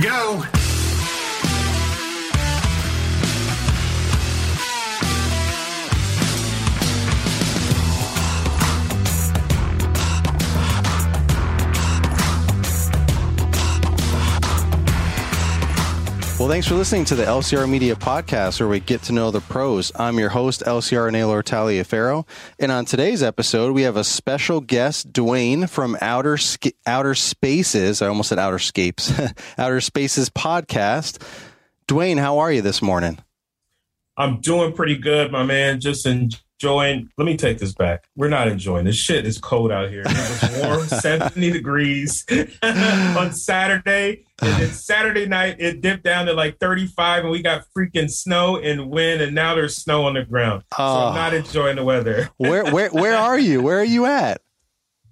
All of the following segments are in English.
Go. Well, thanks for listening to the LCR Media Podcast, where we get to know the pros. I'm your host, LCR Taylor Taliaferro. And on today's episode, we have a special guest, Dwayne from Outer Outer Spaces. I almost said Outer Scapes, Outer Spaces podcast. Dwayne, how are you this morning? I'm doing pretty good, my man. Just enjoying. Join, let me take this back. We're not enjoying this shit. It's cold out here. It was warm, 70 degrees on Saturday. And then Saturday night, it dipped down to like 35, and we got freaking snow and wind, and now there's snow on the ground. So I'm ah. not enjoying the weather. where where where are you? Where are you at?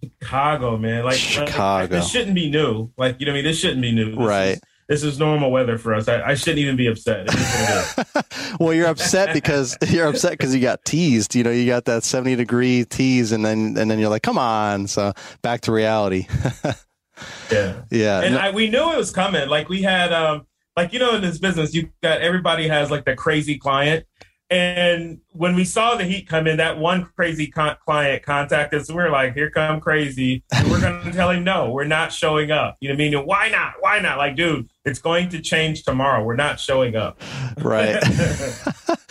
Chicago, man. Like Chicago. Like, this shouldn't be new. Like you know, what I mean, this shouldn't be new. This Right. Is, this is normal weather for us. I, I shouldn't even be upset. It is what it is. Well, you're upset because you're upset because you got teased. You know, you got that 70 degree tease, and then and then you're like, come on. So back to reality. yeah. yeah. and no- I, we knew it was coming. Like we had, um, like you know, in this business, you got everybody has like the crazy client, and when we saw the heat come in, that one crazy con- client contacted us. We are like, "Here come crazy," and we're going to tell him no, we're not showing up. You know what I mean? And why not? Why not? Like, dude, it's going to change tomorrow. We're not showing up. right.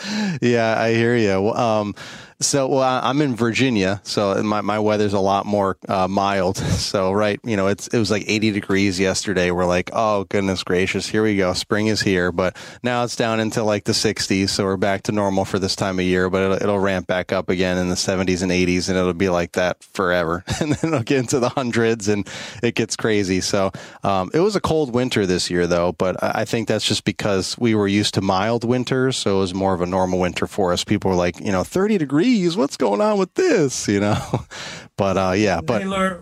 yeah, I hear you. Um, so, well, I'm in Virginia, so my, my weather's a lot more uh, mild. So, right, you know, it's it was like 80 degrees yesterday. We're like, oh goodness gracious, here we go, spring is here. But now it's down into like the 60s, so we're back to normal for this time of year. But it'll, it'll ramp back up again in the 70s and 80s, and it'll be like that forever. and then it'll get into the hundreds, and it gets crazy. So, um, it was a cold winter this year, though. But I think that's just because we were used to mild winters, so it was more of a normal winter for us. People were like, you know, 30 degrees. What's going on with this? You know. But uh, yeah, but Taylor,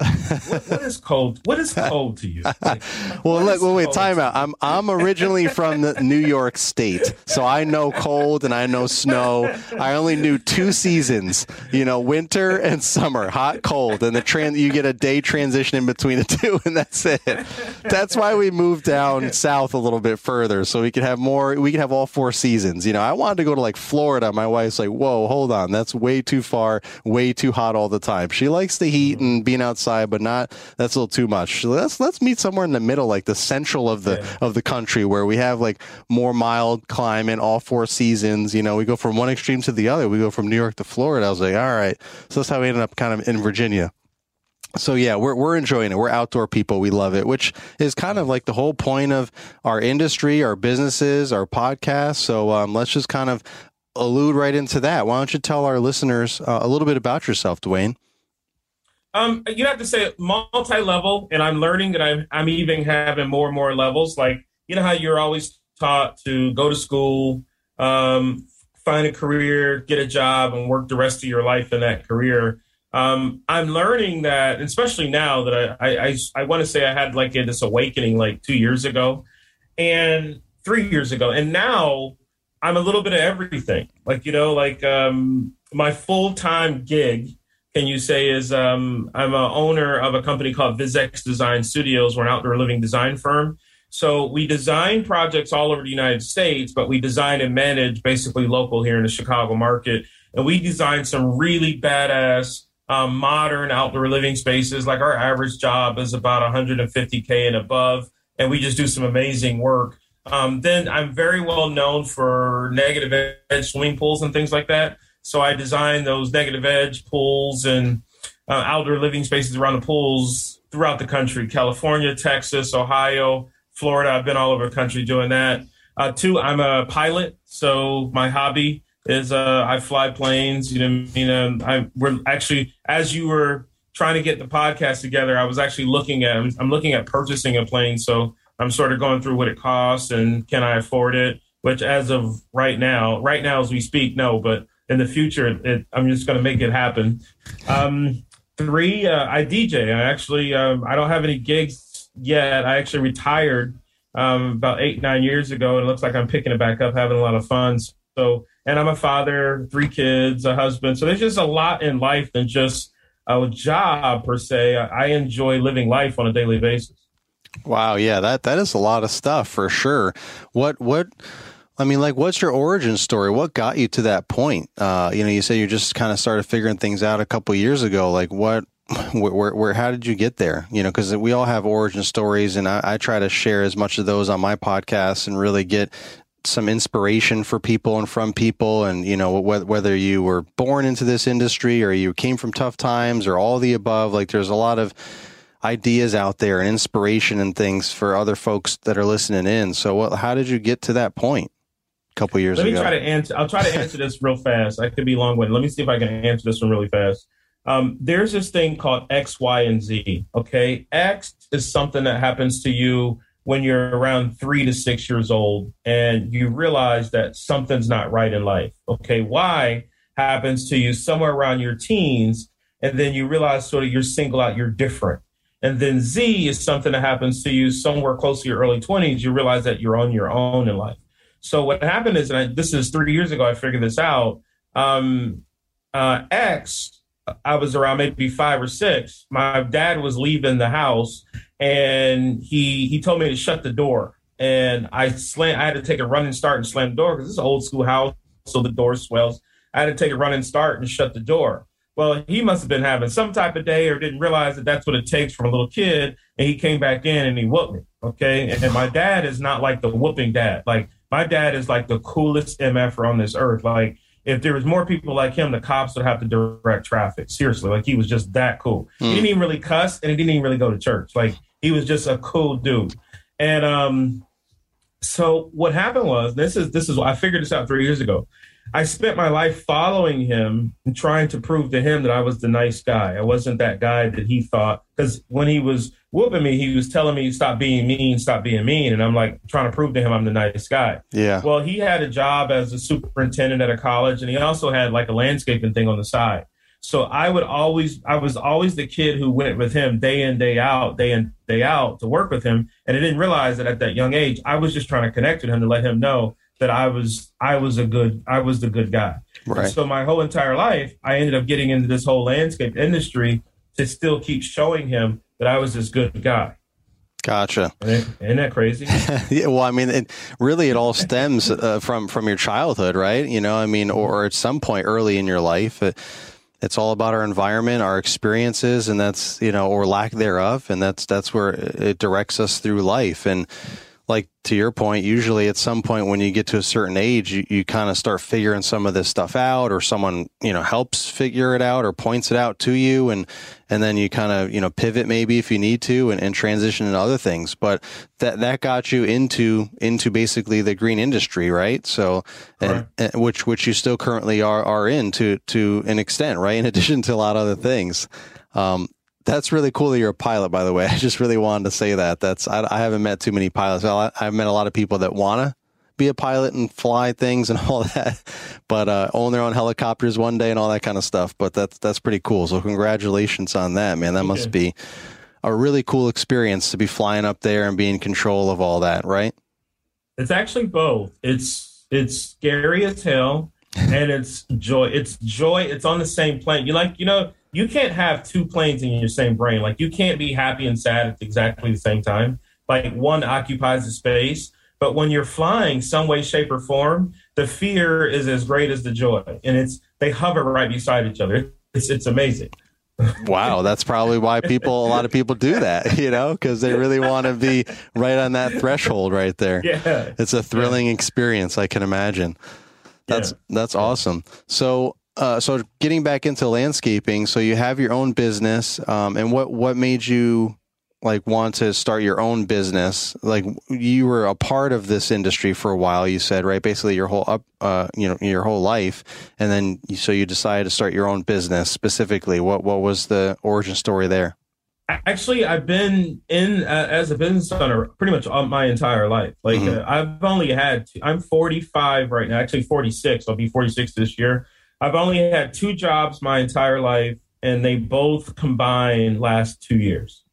what, what is cold? What is cold to you? Like, well, look, well, wait, time out. I'm I'm originally from the New York State, so I know cold and I know snow. I only knew two seasons, you know, winter and summer, hot, cold, and the trans. You get a day transition in between the two, and that's it. That's why we moved down south a little bit further, so we could have more. We could have all four seasons. You know, I wanted to go to like Florida. My wife's like, "Whoa, hold on, that's way too far, way too hot all the time." She likes the heat and being outside, but not. That's a little too much. So let's let's meet somewhere in the middle, like the central of the Yeah. of the country, where we have like more mild climate, all four seasons. You know, we go from one extreme to the other. We go from New York to Florida. I was like, all right. So that's how we ended up kind of in Virginia. So yeah, we're we're enjoying it. We're outdoor people. We love it, which is kind of like the whole point of our industry, our businesses, our podcast. So um, let's just kind of allude right into that. Why don't you tell our listeners uh, a little bit about yourself, Dwayne? Um, you have to say multi-level, and I'm learning that I'm I'm even having more and more levels. Like you know how you're always taught to go to school, um, find a career, get a job, and work the rest of your life in that career. Um, I'm learning that, especially now that I I, I, I want to say I had like this awakening like two years ago, and three years ago, and now I'm a little bit of everything. Like you know, like um, my full time gig can you say is um, I'm a owner of a company called VizX Design Studios. We're an outdoor living design firm. So we design projects all over the United States, but we design and manage basically local here in the Chicago market. And we design some really badass um, modern outdoor living spaces. Like our average job is about 150k and above, and we just do some amazing work. Um, then I'm very well known for negative edge swimming pools and things like that. So I designed those negative edge pools and uh, outdoor living spaces around the pools throughout the country California, Texas, Ohio, Florida. I've been all over the country doing that. Uh, two, I'm a pilot. So my hobby is uh, I fly planes. You know, I mean, um, I we're actually as you were trying to get the podcast together, I was actually looking at I'm looking at purchasing a plane. So I'm sort of going through what it costs and can I afford it. Which, as of right now, right now as we speak, no, but in the future, it, I'm just going to make it happen. Um, three, uh, I DJ. I actually um, I don't have any gigs yet. I actually retired um, about eight nine years ago, and it looks like I'm picking it back up, having a lot of fun. So, and I'm a father, three kids, a husband. So there's just a lot in life than just a job per se. I enjoy living life on a daily basis. Wow, yeah, that that is a lot of stuff for sure. What what I mean, like, what's your origin story? What got you to that point? Uh, you know, you say you just kind of started figuring things out a couple years ago. Like, what, where, where, where, how did you get there? You know, because we all have origin stories, and I, I try to share as much of those on my podcast and really get some inspiration for people and from people and you know whether you were born into this industry or you came from tough times or all the above like there's a lot of ideas out there and inspiration and things for other folks that are listening in so what, how did you get to that point a couple years let me ago try to answer i'll try to answer this real fast i could be long-winded let me see if i can answer this one really fast um, there's this thing called x y and z okay x is something that happens to you when you're around three to six years old and you realize that something's not right in life. Okay, Y happens to you somewhere around your teens, and then you realize sort of you're single out, you're different. And then Z is something that happens to you somewhere close to your early 20s, you realize that you're on your own in life. So what happened is, and I, this is three years ago, I figured this out. Um, uh, X, I was around maybe five or six. My dad was leaving the house and he he told me to shut the door. And I slam. I had to take a running start and slam the door because this is an old school house, so the door swells. I had to take a running start and shut the door. Well, he must have been having some type of day or didn't realize that that's what it takes from a little kid. And he came back in and he whooped me. Okay. And, and my dad is not like the whooping dad. Like my dad is like the coolest MFer on this earth. Like if there was more people like him, the cops would have to direct traffic. Seriously. Like he was just that cool. Mm. He hmm. didn't even really cuss and he didn't even really go to church. Like he was just a cool dude. And um, so what happened was this is this is I figured this out three years ago. I spent my life following him and trying to prove to him that I was the nice guy. I wasn't that guy that he thought because when he was whooping me, he was telling me stop being mean, stop being mean, and I'm like trying to prove to him I'm the nice guy. Yeah. Well, he had a job as a superintendent at a college, and he also had like a landscaping thing on the side. So I would always, I was always the kid who went with him day in, day out, day in, day out to work with him. And I didn't realize that at that young age, I was just trying to connect with him to let him know that I was, I was a good, I was the good guy. Right. so my whole entire life, I ended up getting into this whole landscape industry to still keep showing him that I was this good guy. Gotcha. Isn't that crazy? yeah. Well, I mean, it, really, it all stems uh, from from your childhood, right? You know, I mean, or, or, at some point early in your life. Uh, it's all about our environment, our experiences, and that's you know, or lack thereof, and that's that's where it directs us through life. And like to your point, usually at some point when you get to a certain age, you, you kind of start figuring some of this stuff out, or someone you know helps figure it out or points it out to you, and and then you kind of you know pivot maybe if you need to and, and transition into other things. But that that got you into into basically the green industry, right? So, and, and, which which you still currently are are in to to an extent, right? In addition to a lot of other things. Um, that's really cool that you're a pilot, by the way. I just really wanted to say that. That's I, I haven't met too many pilots. I, have met a lot of people that want to be a pilot and fly things and all that, but uh, own their own helicopters one day and all that kind of stuff. But that's that's pretty cool. So congratulations on that, man. That Thank must you. be a really cool experience to be flying up there and be in control of all that, right? It's actually both. It's it's scary as hell, and it's joy. It's joy. It's on the same plane. You like you know you can't have two planes in your same brain. Like you can't be happy and sad at exactly the same time. Like one occupies the space. But when you're flying some way, shape, or form, the fear is as great as the joy. And it's they hover right beside each other. It's it's amazing. wow, that's probably why people a lot of people do that, you know, because they really want to be right on that threshold right there. Yeah. It's a thrilling yeah. experience, I can imagine. That's yeah. that's awesome. So uh, so getting back into landscaping, so you have your own business, um, and what what made you like want to start your own business, like you were a part of this industry for a while, you said, right? Basically your whole up, uh, you know, your whole life. And then you, so you decided to start your own business specifically. What, what was the origin story there? Actually, I've been in uh, as a business owner pretty much all my entire life. Like mm-hmm. uh, I've only had, two, I'm 45 right now, actually 46. I'll be 46 this year. I've only had two jobs my entire life and they both combined last two years.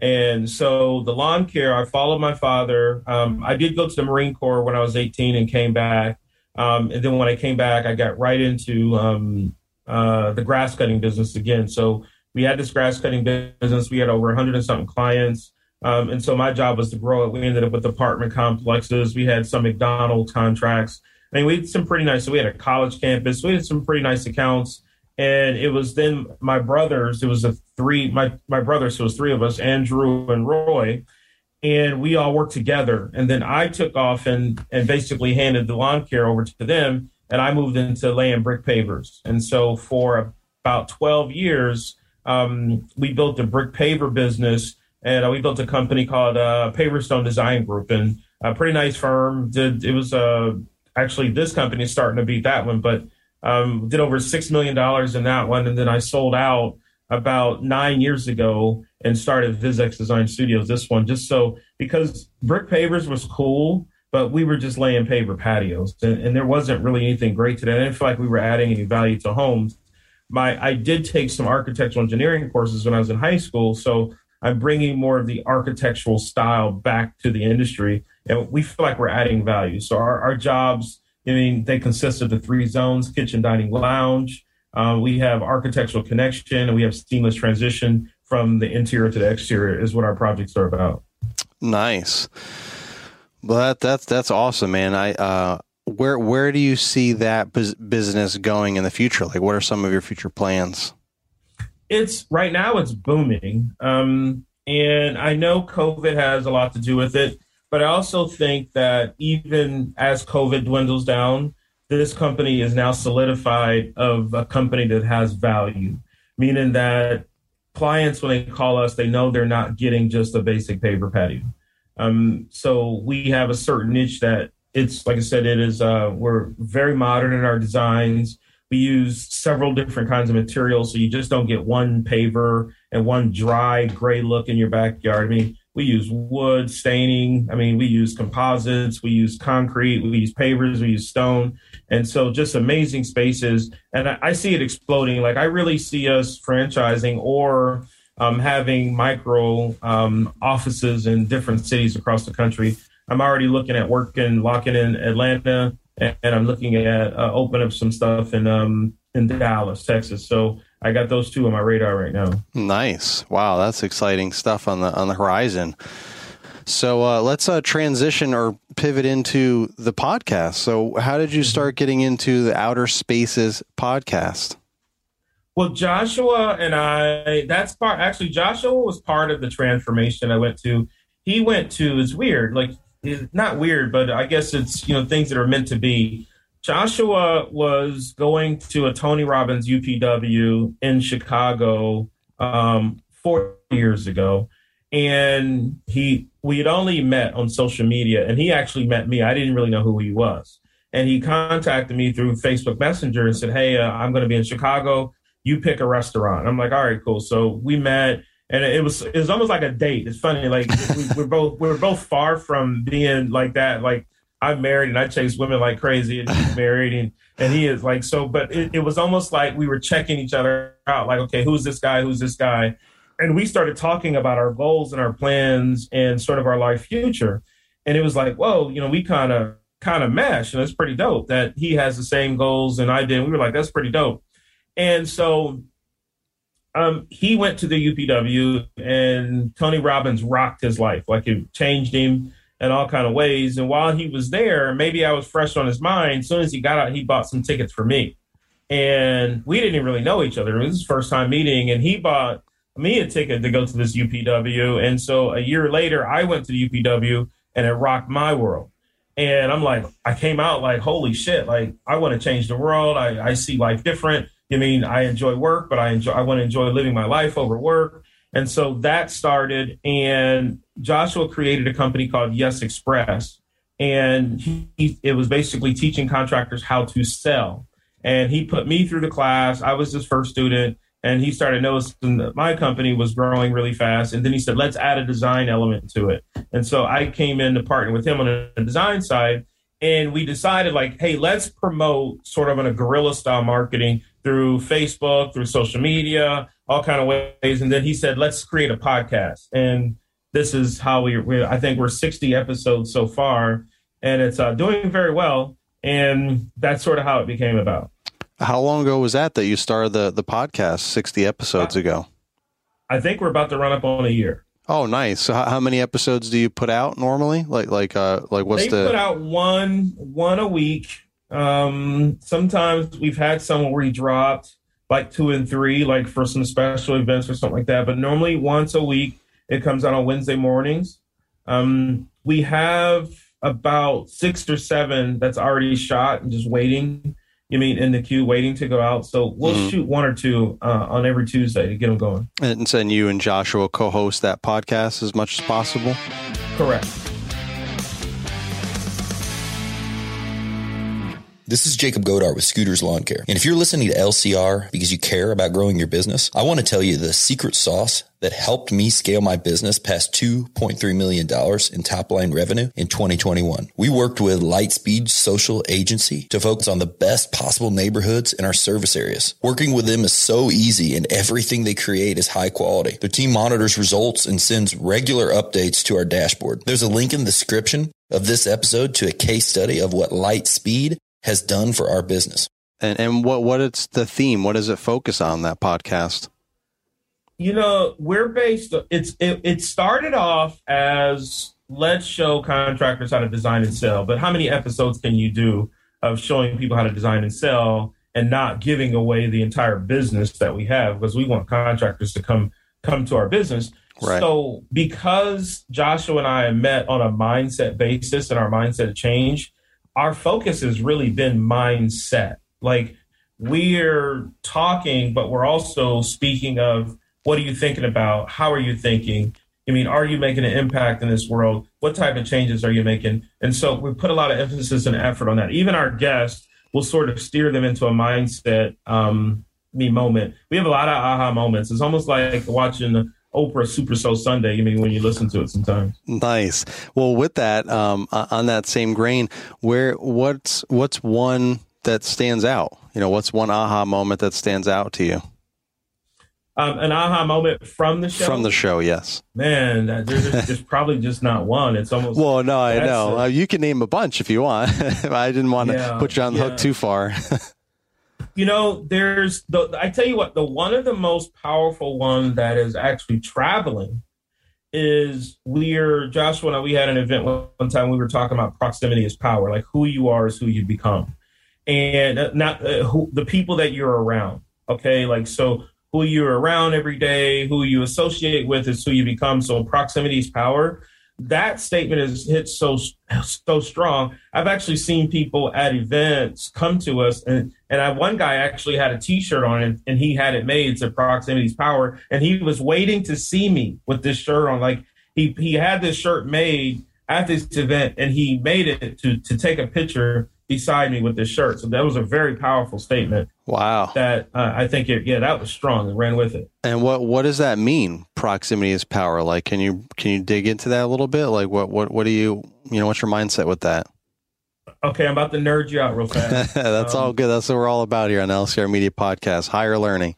And so the lawn care, I followed my father. Um, I did go to the Marine Corps when I was 18 and came back. Um, and then when I came back, I got right into um, uh, the grass cutting business again. So we had this grass cutting business. We had over 100 and something clients. Um, and so my job was to grow it. We ended up with apartment complexes. We had some McDonald's contracts. I mean, we had some pretty nice. So we had a college campus. We had some pretty nice accounts and it was then my brothers. It was a three my my brothers. So it was three of us, Andrew and Roy, and we all worked together. And then I took off and and basically handed the lawn care over to them, and I moved into laying brick pavers. And so for about twelve years, um, we built a brick paver business, and uh, we built a company called uh, Paverstone Design Group, and a pretty nice firm. Did it was uh, actually this company is starting to beat that one, but um, did over six million dollars in that one, and then I sold out about nine years ago and started VizX Design Studios. This one just so because brick pavers was cool, but we were just laying paver patios, and, and there wasn't really anything great to that. I didn't feel like we were adding any value to homes. My I did take some architectural engineering courses when I was in high school, so I'm bringing more of the architectural style back to the industry, and we feel like we're adding value. So our, our jobs I mean, they consist of the three zones kitchen, dining, lounge. Uh, we have architectural connection and we have seamless transition from the interior to the exterior, is what our projects are about. Nice. Well, that, that's that's awesome, man. I uh, where where do you see that business going in the future? Like, what are some of your future plans? It's right now it's booming, um, and I know COVID has a lot to do with it. But I also think that even as COVID dwindles down, this company is now solidified of a company that has value, meaning that clients, when they call us, they know they're not getting just a basic paver patio. Um, so we have a certain niche that it's like I said, it is uh, we're very modern in our designs. We use several different kinds of materials, so you just don't get one paver and one dry gray look in your backyard. I mean, we use wood staining. I mean, we use composites, we use concrete, we use pavers, we use stone. And so just amazing spaces. And I, I see it exploding. Like I really see us franchising or um, having micro um, offices in different cities across the country. I'm already looking at working, locking in Atlanta, and, and I'm looking at uh, open up some stuff in um, in Dallas, Texas. So I got those two on my radar right now. Nice. Wow, that's exciting stuff on the on the horizon. So uh, let's uh, transition or pivot into the podcast. So, how did you start getting into the Outer Spaces podcast? Well, Joshua and I, that's part, actually, Joshua was part of the transformation I went to. He went to, it's weird, like, not weird, but I guess it's, you know, things that are meant to be. Joshua was going to a Tony Robbins UPW in Chicago um, four years ago, and he we had only met on social media, and he actually met me. I didn't really know who he was, and he contacted me through Facebook Messenger and said, "Hey, uh, I'm going to be in Chicago. You pick a restaurant." I'm like, "All right, cool." So we met and it was it was almost like a date. It's funny, like we, are both we are both far from being like that. Like I'm married and I chase women like crazy, and he's married and and he is like so. But it, it was almost like we were checking each other out, like, okay, who's this guy? Who's this guy? And we started talking about our goals and our plans and sort of our life future. And it was like, whoa, you know, we kind of kind of mesh, and it's pretty dope that he has the same goals and I did. We were like, that's pretty dope. And so um, he went to the UPW, and Tony Robbins rocked his life. Like it changed him in all kind of ways. And while he was there, maybe I was fresh on his mind. As soon as he got out, he bought some tickets for me. And we didn't really know each other. It was his first time meeting, and he bought me a ticket to go to this UPW. And so a year later, I went to the UPW, and it rocked my world. And I'm like, I came out like, holy shit! Like, I want to change the world. I, I see life different. I mean, I enjoy work, but I enjoy. I want to enjoy living my life over work. And so that started, and Joshua created a company called Yes Express. And he, it was basically teaching contractors how to sell. And he put me through the class. I was his first student and he started noticing that my company was growing really fast and then he said let's add a design element to it and so i came in to partner with him on the design side and we decided like hey let's promote sort of in a guerrilla style marketing through facebook through social media all kind of ways and then he said let's create a podcast and this is how we, we i think we're 60 episodes so far and it's uh, doing very well and that's sort of how it became about how long ago was that that you started the the podcast? Sixty episodes ago. I think we're about to run up on a year. Oh, nice. So, how, how many episodes do you put out normally? Like, like, uh, like what's they the? put out one one a week. Um, sometimes we've had some where he dropped like two and three, like for some special events or something like that. But normally once a week, it comes out on Wednesday mornings. Um, we have about six or seven that's already shot and just waiting you mean in the queue waiting to go out. So we'll mm-hmm. shoot one or two uh, on every Tuesday to get them going. And then you and Joshua co-host that podcast as much as possible. Correct. This is Jacob Godart with Scooters Lawn Care. And if you're listening to LCR because you care about growing your business, I want to tell you the secret sauce that helped me scale my business past $2.3 million in top line revenue in 2021. We worked with Lightspeed Social Agency to focus on the best possible neighborhoods in our service areas. Working with them is so easy and everything they create is high quality. Their team monitors results and sends regular updates to our dashboard. There's a link in the description of this episode to a case study of what Lightspeed has done for our business. And and what what it's the theme? What does it focus on that podcast? You know, we're based. It's it, it started off as let's show contractors how to design and sell. But how many episodes can you do of showing people how to design and sell and not giving away the entire business that we have? Because we want contractors to come come to our business. Right. So because Joshua and I met on a mindset basis and our mindset change, our focus has really been mindset. Like we're talking, but we're also speaking of what are you thinking about? How are you thinking? I mean, are you making an impact in this world? What type of changes are you making? And so we put a lot of emphasis and effort on that. Even our guests will sort of steer them into a mindset um, me moment. We have a lot of aha moments. It's almost like watching Oprah Super Soul Sunday. I mean, when you listen to it sometimes. Nice. Well, with that, um, on that same grain, where what's what's one that stands out? You know, what's one aha moment that stands out to you? Um, an aha moment from the show. From the show, yes. Man, there's, there's probably just not one. It's almost. Well, no, I know. Uh, you can name a bunch if you want. I didn't want yeah, to put you on the yeah. hook too far. you know, there's the. I tell you what, the one of the most powerful one that is actually traveling is we're Joshua and I, we had an event one time. We were talking about proximity is power. Like who you are is who you become, and uh, not uh, who the people that you're around. Okay, like so who you're around every day, who you associate with is who you become. So proximity is power that statement is hit so so strong. I've actually seen people at events come to us, and and I one guy actually had a T-shirt on it, and he had it made. to proximity's power, and he was waiting to see me with this shirt on. Like he he had this shirt made at this event, and he made it to to take a picture beside me with this shirt. So that was a very powerful statement. Wow. That uh, I think it, yeah, that was strong and ran with it. And what what does that mean? Proximity is power. Like, can you can you dig into that a little bit? Like, what what what do you you know? What's your mindset with that? Okay, I'm about to nerd you out real fast. That's um, all good. That's what we're all about here on LCR Media Podcast. Higher learning.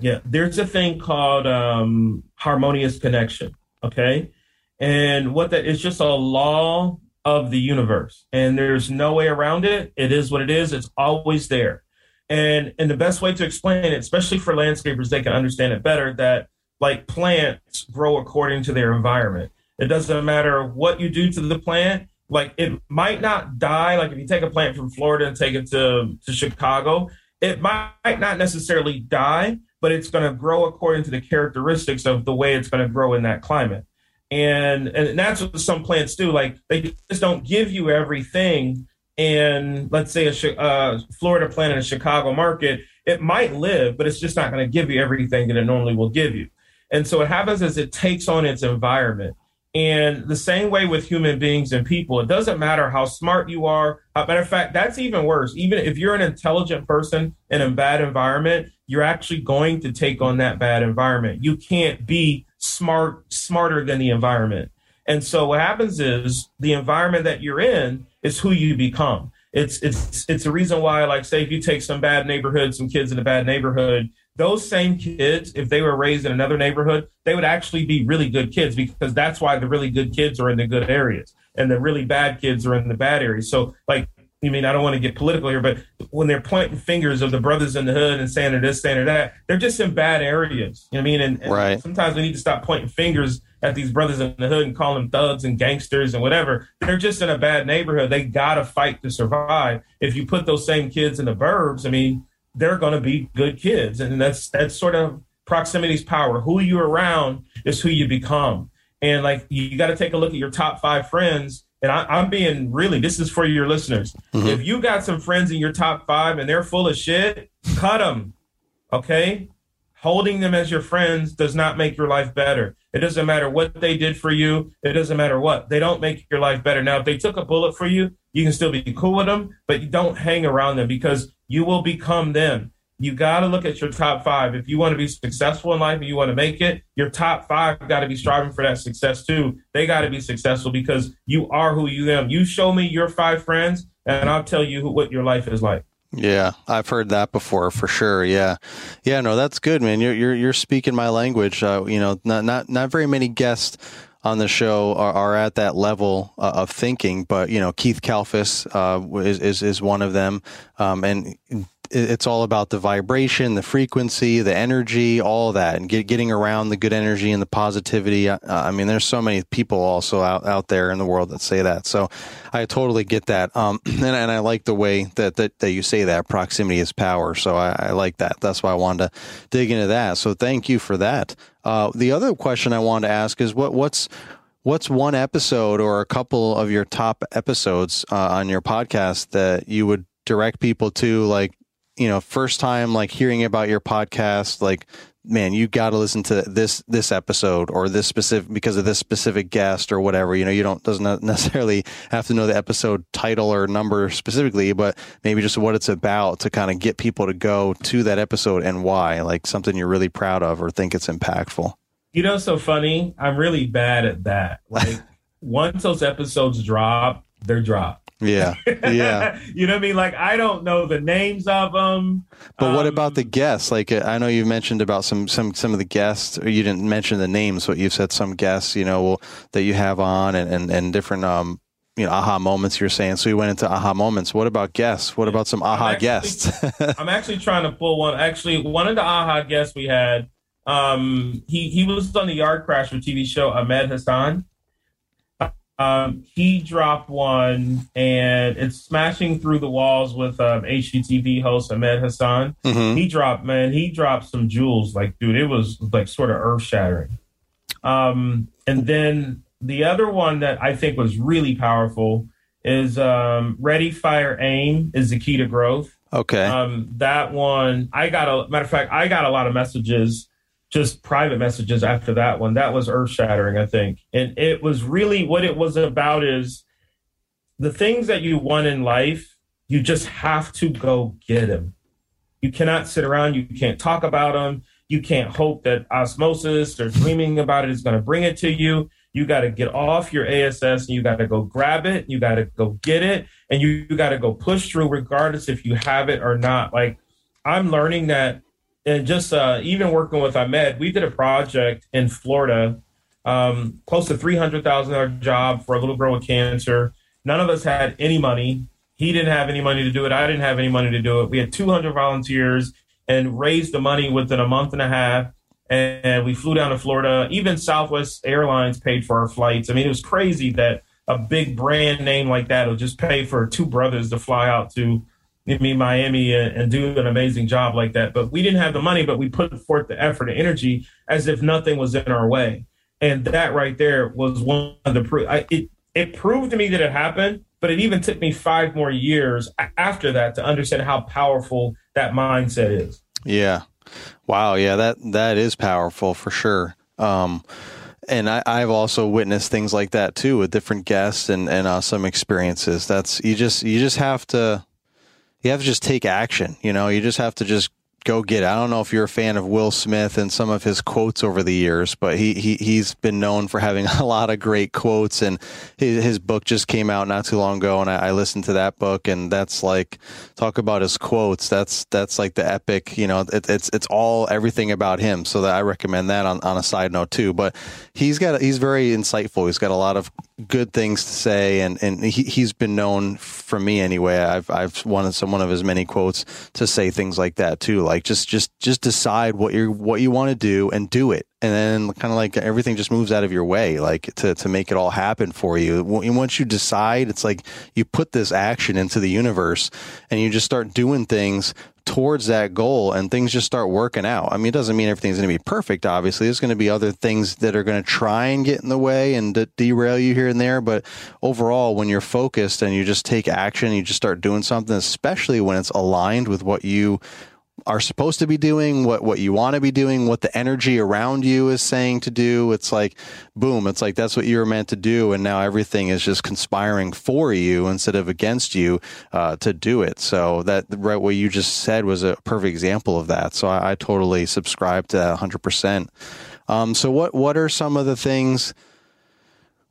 Yeah, there's a thing called um, harmonious connection. Okay, and what that is just a law of the universe. And there's no way around it. It is what it is. It's always there. And and the best way to explain it especially for landscapers they can understand it better that like plants grow according to their environment. It doesn't matter what you do to the plant. Like it might not die. Like if you take a plant from florida and take it to to chicago it might not necessarily die but it's going to grow according to the characteristics of the way it's going to grow in that climate and and that's what some plants do. Like they just don't give you everything. And let's say a uh, Florida plant in a Chicago market, it might live, but it's just not going to give you everything that it normally will give you. And so what happens is it takes on its environment. And the same way with human beings and people, it doesn't matter how smart you are. Uh, matter of fact, that's even worse. Even if you're an intelligent person in a bad environment, you're actually going to take on that bad environment. You can't be smart, smarter than the environment. And so what happens is the environment that you're in is who you become. It's it's it's a reason why, like, say, if you take some bad neighborhood, some kids in a bad neighborhood, those same kids, if they were raised in another neighborhood, they would actually be really good kids because that's why the really good kids are in the good areas and the really bad kids are in the bad areas. So, like, I mean, I don't want to get political here, but when they're pointing fingers of the brothers in the hood and saying or this, saying that, they're just in bad areas. You know what I mean? And, and right. sometimes we need to stop pointing fingers at these brothers in the hood and call them thugs and gangsters and whatever. They're just in a bad neighborhood. They got to fight to survive. If you put those same kids in the burbs, I mean, they're going to be good kids. And that's that's sort of proximity's power. Who you're around is who you become. And like you got to take a look at your top five friends. And I, am being really, this is for your listeners. Mm-hmm. If you got some friends in your top five and they're full of shit, cut them. Okay. Holding them as your friends does not make your life better. It doesn't matter what they did for you. It doesn't matter what. They don't make your life better. Now, if they took a bullet for you, you can still be cool with them, but you don't hang around them because you will become them. You got to look at your top five. If you want to be successful in life and you want to make it, your top five got to be striving for that success too. They got to be successful because you are who you am. You show me your five friends, and I'll tell you who, what your life is like. Yeah, I've heard that before for sure. Yeah, yeah, no, that's good, man. You're you're you're speaking my language. Uh, you know, not not not very many guests on the show are, are at that level uh, of thinking, but you know, Keith Kalfas uh, is, is is one of them, um, and it's all about the vibration, the frequency, the energy, all that, and get, getting around the good energy and the positivity. Uh, I mean, there's so many people also out, out there in the world that say that. So I totally get that. Um, and, and I like the way that, that, that you say that proximity is power. So I, I like that. That's why I wanted to dig into that. So thank you for that. Uh, the other question I wanted to ask is what, what's, what's one episode or a couple of your top episodes uh, on your podcast that you would direct people to like you know, first time like hearing about your podcast, like, man, you got to listen to this this episode or this specific because of this specific guest or whatever. You know, you don't doesn't necessarily have to know the episode title or number specifically, but maybe just what it's about to kind of get people to go to that episode and why, like something you're really proud of or think it's impactful. You know, so funny. I'm really bad at that. Like once those episodes drop, they're dropped. Yeah, yeah. you know what I mean? Like I don't know the names of them. But um, what about the guests? Like I know you mentioned about some some some of the guests, or you didn't mention the names, but you've said some guests, you know, that you have on, and and, and different um you know aha moments you're saying so we went into aha moments what about guests what about some aha I'm actually, guests i'm actually trying to pull one actually one of the aha guests we had um he he was on the yard crasher tv show ahmed hassan um, he dropped one, and it's smashing through the walls with um, HGTV host Ahmed Hassan. Mm-hmm. He dropped, man, he dropped some jewels. Like, dude, it was like sort of earth shattering. Um, and then the other one that I think was really powerful is um, Ready, Fire, Aim is the key to growth. Okay. Um, that one, I got a matter of fact, I got a lot of messages just private messages after that one. That was earth shattering, I think. And it was really what it was about is the things that you want in life, you just have to go get them. You cannot sit around, you can't talk about them. You can't hope that osmosis or dreaming about it is going to bring it to you. You got to get off your ASS and you got to go grab it. You got to go get it and you, you got to go push through regardless if you have it or not. Like I'm learning that and just uh, even working with Ahmed, we did a project in Florida, um, close to three hundred thousand dollar job for a little girl with cancer. None of us had any money. He didn't have any money to do it. I didn't have any money to do it. We had two hundred volunteers and raised the money within a month and a half. And we flew down to Florida. Even Southwest Airlines paid for our flights. I mean, it was crazy that a big brand name like that will just pay for two brothers to fly out to me Miami and, and, do an amazing job like that. But we didn't have the money, but we put forth the effort and energy as if nothing was in our way. And that right there was one of the proof. It it proved to me that it happened, but it even took me five more years after that to understand how powerful that mindset is. Yeah. Wow. Yeah. That that is powerful for sure. Um, and I, I've also witnessed things like that too with different guests and and uh, some experiences. That's you just you just have to you have to just take action. You know, you just have to just go get it. I don't know if you're a fan of Will Smith and some of his quotes over the years, but he, he he's been known for having a lot of great quotes and his, his book just came out not too long ago and I, I, listened to that book and that's like talk about his quotes. That's that's like the epic, you know, it, it's it's all everything about him. So that I recommend that on, on a side note too. But he's got he's very insightful. He's got a lot of good things to say and, and he, he's been known for me anyway. I've I've wanted some one of his many quotes to say things like that too. Like like just just just decide what you what you want to do and do it, and then kind of like everything just moves out of your way, like to to make it all happen for you. Once you decide, it's like you put this action into the universe, and you just start doing things towards that goal and things just start working out. I mean, it doesn't mean everything's going to be perfect. Obviously, there's going to be other things that are going to try and get in the way and de- derail you here and there. But overall, when you're focused and you just take action, you just start doing something, especially when it's aligned with what you are supposed to be doing, what what you want to be doing, what the energy around you is saying to do. It's like boom, it's like that's what you were meant to do, and now everything is just conspiring for you instead of against you uh, to do it. So that right what you just said was a perfect example of that. So I, I totally subscribe to that 100. Um, percent So what what are some of the things?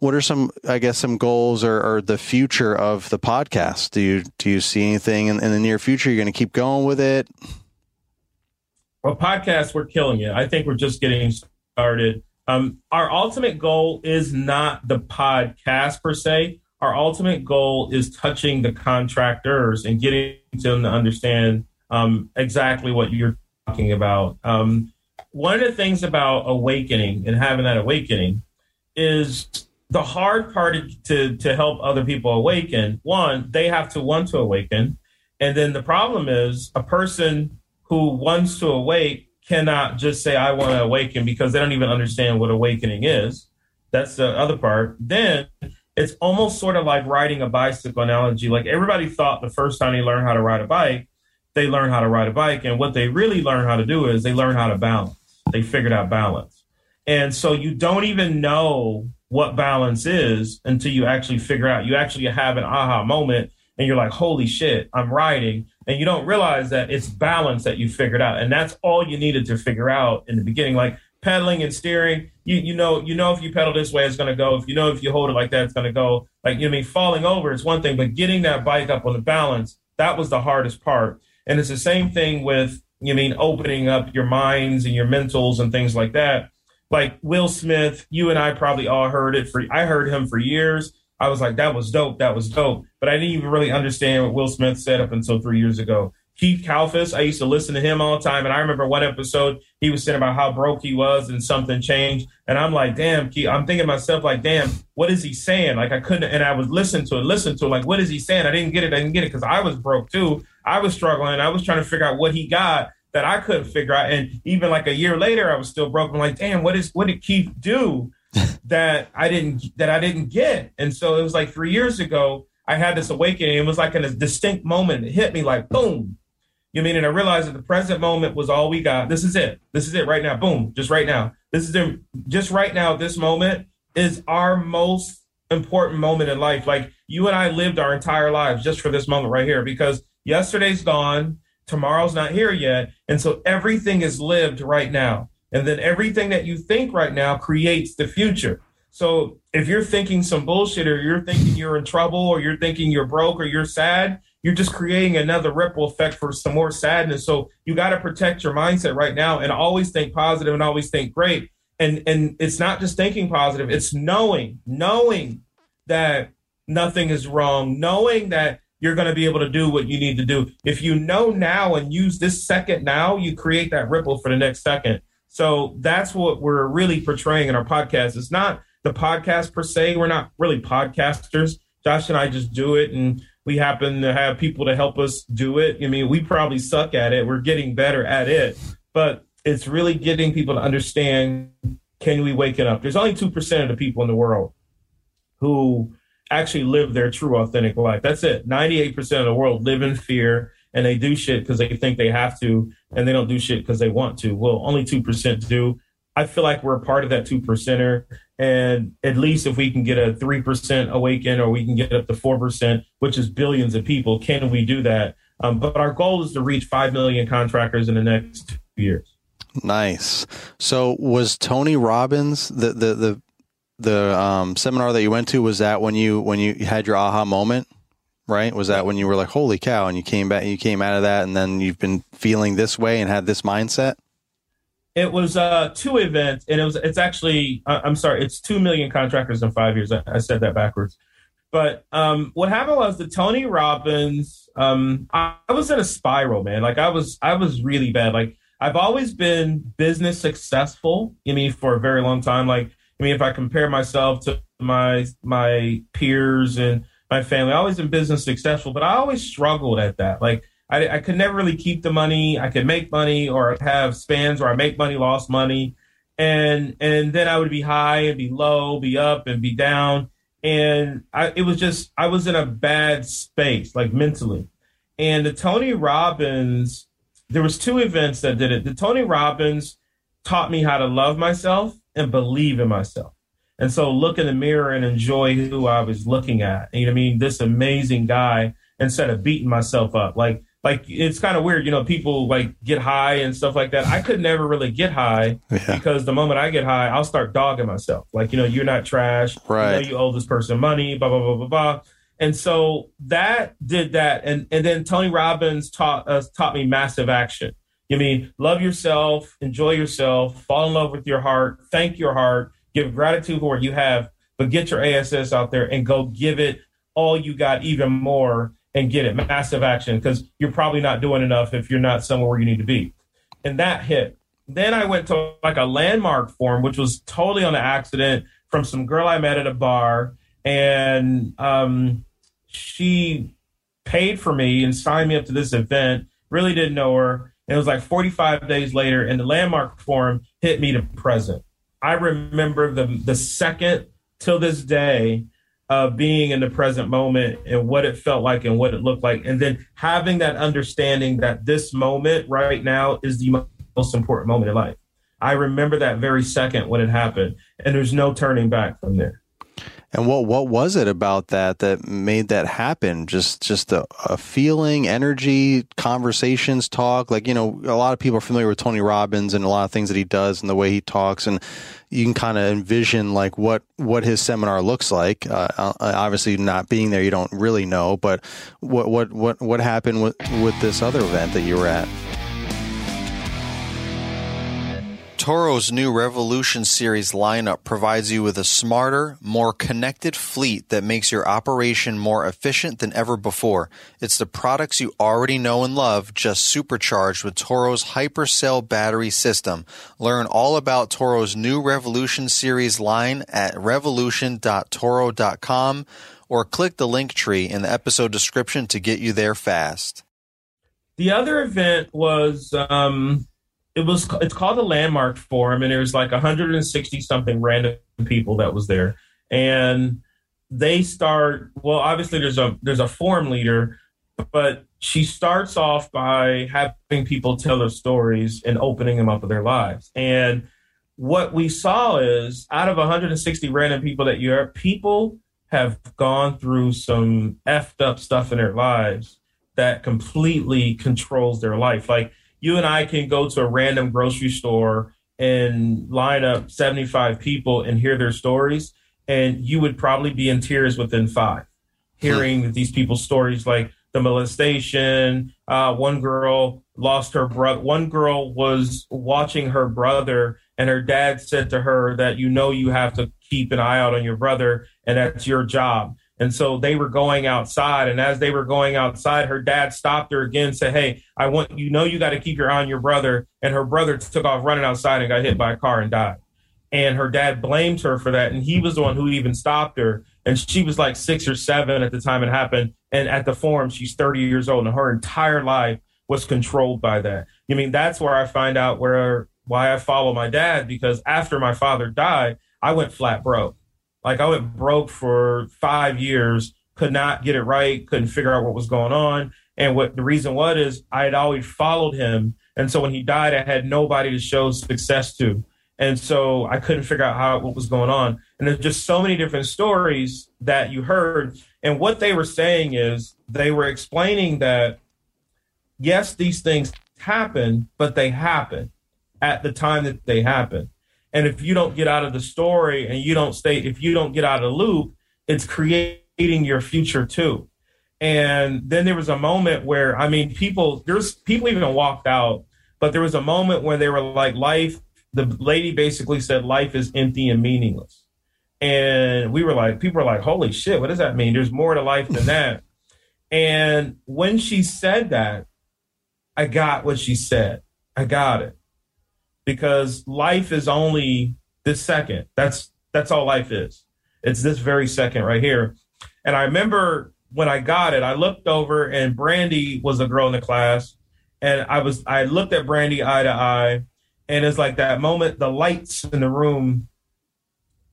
what are some i guess some goals or, or, the future of the podcast do you do you see anything in, in the near future you're going to keep going with it well, podcasts, we're killing it. I think we're just getting started. Um, our ultimate goal is not the podcast per se. Our ultimate goal is touching the contractors and getting them to understand um, exactly what you're talking about. Um, one of the things about awakening and having that awakening is the hard part to to help other people awaken. One, they have to want to awaken, and then the problem is a person who wants to awake cannot just say, I want to awaken because they don't even understand what awakening is. That's the other part. Then it's almost sort of like riding a bicycle analogy. Like everybody thought the first time they learned how to ride a bike, they learn how to ride a bike. And what they really learn how to do is they learn how to balance. They figured out balance. And so you don't even know what balance is until you actually figure out. You actually have an aha moment and you're like, holy shit, I'm riding and you don't realize that it's balance that you figured out. And that's all you needed to figure out in the beginning. Like pedaling and steering you you know you know if you pedal this way it's going to go. If you know if you hold it like that it's going to go. Like you know I mean falling over is one thing but getting that bike up on the balance that was the hardest part. And it's the same thing with you mean opening up your minds and your mentals and things like that. Like Will Smith you and I probably all heard it for I heard him for years I was like, that was dope. That was dope. But I didn't even really understand what Will Smith said up until three years ago. Keith Kalfas, I used to listen to him all the time. And I remember one episode he was saying about how broke he was and something changed. And I'm like, damn, Keith, I'm thinking myself, like, damn, what is he saying? Like, I couldn't, and I was listening to it, listen to it, like, what is he saying? I didn't get it. I didn't get it because I was broke too. I was struggling. I was trying to figure out what he got that I couldn't figure out. And even like a year later, I was still broke. I'm like, damn, what is, what did Keith do? That I didn't that I didn't get. And so it was like three years ago, I had this awakening. It was like in a distinct moment. It hit me like boom. You mean? And I realized that the present moment was all we got. This is it. This is it right now. Boom. Just right now. This is the just right now. This moment is our most important moment in life. Like you and I lived our entire lives just for this moment right here because yesterday's gone, tomorrow's not here yet. And so everything is lived right now. And then everything that you think right now creates the future. So if you're thinking some bullshit or you're thinking you're in trouble or you're thinking you're broke or you're sad, you're just creating another ripple effect for some more sadness. So you got to protect your mindset right now and always think positive and always think great. And and it's not just thinking positive, it's knowing, knowing that nothing is wrong, knowing that you're going to be able to do what you need to do. If you know now and use this second now, you create that ripple for the next second. So that's what we're really portraying in our podcast. It's not the podcast per se. We're not really podcasters. Josh and I just do it, and we happen to have people to help us do it. I mean, we probably suck at it. We're getting better at it, but it's really getting people to understand can we wake it up? There's only 2% of the people in the world who actually live their true, authentic life. That's it. 98% of the world live in fear and they do shit because they think they have to, and they don't do shit because they want to. Well, only 2% do. I feel like we're part of that two percenter. And at least if we can get a 3% awaken or we can get up to 4%, which is billions of people, can we do that? Um, but our goal is to reach 5 million contractors in the next two years. Nice. So was Tony Robbins the, the, the, the um, seminar that you went to, was that when you, when you had your aha moment? Right? Was that when you were like, holy cow, and you came back, you came out of that, and then you've been feeling this way and had this mindset? It was uh, two events, and it was. It's actually. Uh, I'm sorry. It's two million contractors in five years. I, I said that backwards. But um, what happened was the Tony Robbins. Um, I, I was in a spiral, man. Like I was, I was really bad. Like I've always been business successful. I mean, for a very long time. Like I mean, if I compare myself to my my peers and my family, always in business successful. But I always struggled at that. Like I, I could never really keep the money. I could make money or have spans where I make money, lost money, and and then I would be high and be low, be up and be down, and I, it was just I was in a bad space, like mentally. And the Tony Robbins, there was two events that did it. The Tony Robbins taught me how to love myself and believe in myself. And so look in the mirror and enjoy who I was looking at. You know what I mean? This amazing guy instead of beating myself up. Like like it's kind of weird, you know, people like get high and stuff like that. I could never really get high yeah. because the moment I get high, I'll start dogging myself. Like, you know, you're not trash. Right. You, know, you owe this person money, blah, blah, blah, blah, blah. And so that did that. And and then Tony Robbins taught us taught me massive action. You mean love yourself, enjoy yourself, fall in love with your heart, thank your heart, give gratitude for what you have, but get your ASS out there and go give it all you got, even more and get it massive action because you're probably not doing enough if you're not somewhere where you need to be. And that hit. Then I went to like a landmark forum, which was totally on an accident from some girl I met at a bar. And um, she paid for me and signed me up to this event. Really didn't know her. And it was like 45 days later, and the landmark forum hit me to present. I remember the the second till this day of being in the present moment and what it felt like and what it looked like. And then having that understanding that this moment right now is the most important moment in life. I remember that very second when it happened, and there's no turning back from there. And what what was it about that that made that happen? Just just a, a, feeling, energy, conversations, talk. Like you know, a lot of people are familiar with Tony Robbins and a lot of things that he does and the way he talks, and you can kind of envision like what what his seminar looks like. Uh, uh, obviously, not being there, you don't really know. But what what what what happened with with this other event that you were at? Toro's new Revolution Series lineup provides you with a smarter, more connected fleet that makes your operation more efficient than ever before. It's the products you already know and love, just supercharged with Toro's Hypercell battery system. Learn all about Toro's new Revolution Series line at revolution.toro.com or click the link tree in the episode description to get you there fast. The other event was um it was it's called the landmark forum and there's like 160 something random people that was there. And they start well obviously there's a there's a forum leader but she starts off by having people tell their stories and opening them up of their lives. And what we saw is out of 160 random people that you are people have gone through some effed up stuff in their lives that completely controls their life. Like you and I can go to a random grocery store and line up 75 people and hear their stories, and you would probably be in tears within five, hearing hmm. these people's stories like the molestation. Uh, one girl lost her brother. One girl was watching her brother, and her dad said to her that you know you have to keep an eye out on your brother, and that's your job. And so they were going outside. And as they were going outside, her dad stopped her again, said, Hey, I want you know you got to keep your eye on your brother. And her brother took off running outside and got hit by a car and died. And her dad blamed her for that. And he was the one who even stopped her. And she was like six or seven at the time it happened. And at the forum, she's 30 years old, and her entire life was controlled by that. I mean, that's where I find out where why I follow my dad, because after my father died, I went flat broke like I went broke for five years, could not get it right, couldn't figure out what was going on. And what the reason was is I had always followed him. And so when he died, I had nobody to show success to. And so I couldn't figure out how what was going on. And there's just so many different stories that you heard. And what they were saying is they were explaining that yes, these things happen, but they happen at the time that they happen. And if you don't get out of the story and you don't stay, if you don't get out of the loop, it's creating your future too. And then there was a moment where, I mean, people, there's people even walked out, but there was a moment where they were like, life the lady basically said life is empty and meaningless. And we were like, people were like, holy shit, what does that mean? There's more to life than that. and when she said that, I got what she said. I got it. Because life is only this second. That's that's all life is. It's this very second right here. And I remember when I got it, I looked over and Brandy was a girl in the class. And I was I looked at Brandy eye to eye and it's like that moment the lights in the room